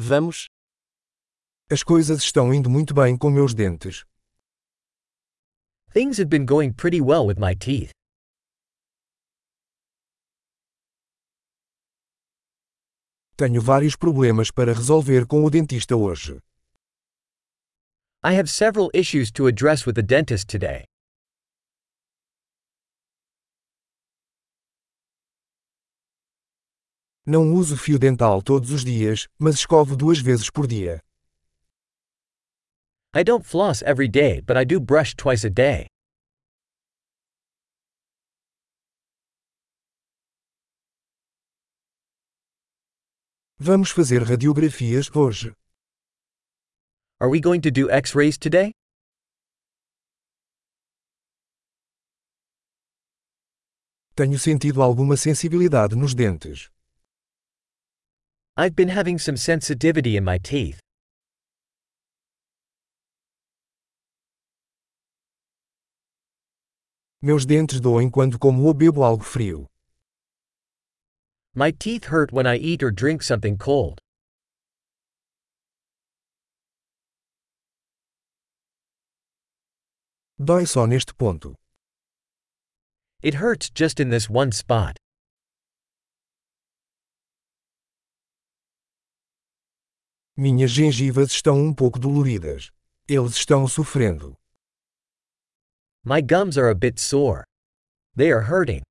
Vamos. As coisas estão indo muito bem com meus dentes. Things have been going pretty well with my teeth. Tenho vários problemas para resolver com o dentista hoje. I have several issues to address with the dentist today. Não uso fio dental todos os dias, mas escovo duas vezes por dia. I don't floss every day, but I do brush twice a day. Vamos fazer radiografias hoje. Are we going to do x rays today? Tenho sentido alguma sensibilidade nos dentes. I've been having some sensitivity in my teeth. Meus dentes doem quando como ou bebo algo frio. My teeth hurt when I eat or drink something cold. Dói só neste ponto. It hurts just in this one spot. Minhas gengivas estão um pouco doloridas. Eles estão sofrendo. My gums are a bit sore. They are hurting.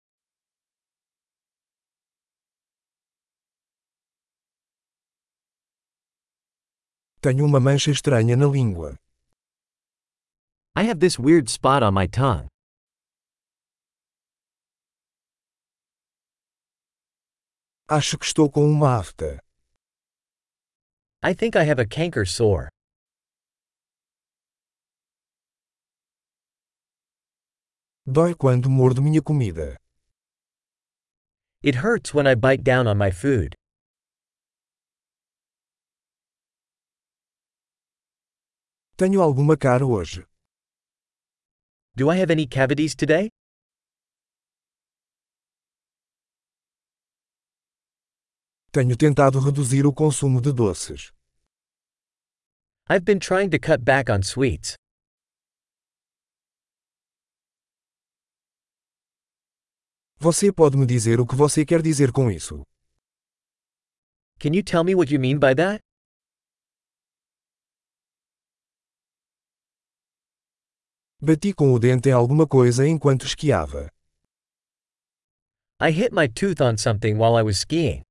Tenho uma mancha estranha na língua. I have this weird spot on my tongue. Acho que estou com uma afta. I think I have a canker sore. Dói quando mordo minha comida. It hurts when I bite down on my food. Tenho alguma cara hoje. Do I have any cavities today? Tenho tentado reduzir o consumo de doces. I've been trying to cut back on sweets. Você pode me dizer o que você quer dizer com isso? Can you tell me what you mean by that? Bati com o dente em alguma coisa enquanto esquiava. I hit my tooth on something while I was skiing.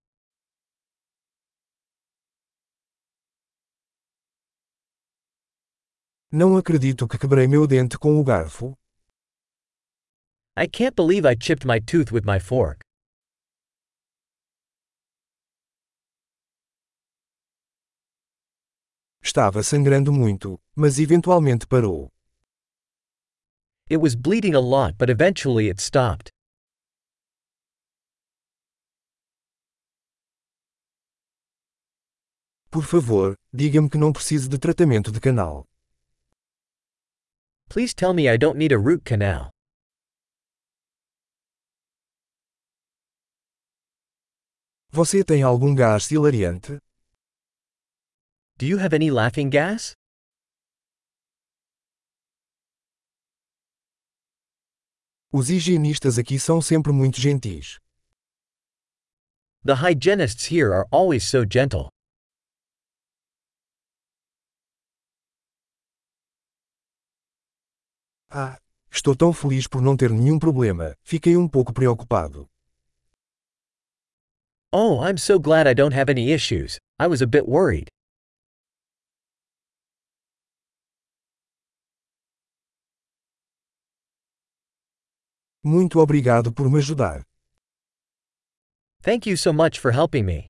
Não acredito que quebrei meu dente com o garfo. I can't believe I chipped my tooth with my fork. Estava sangrando muito, mas eventualmente parou. It was bleeding a lot, but eventually it stopped. Por favor, diga-me que não preciso de tratamento de canal. Please tell me I don't need a root canal. Você tem algum gás hilariante? Do you have any laughing gas? Os higienistas aqui são sempre muito gentis. The hygienists here are always so gentle. Ah, estou tão feliz por não ter nenhum problema, fiquei um pouco preocupado. Oh, I'm so glad I don't have any issues. I was a bit worried. Muito obrigado por me ajudar. Thank you so much for helping me.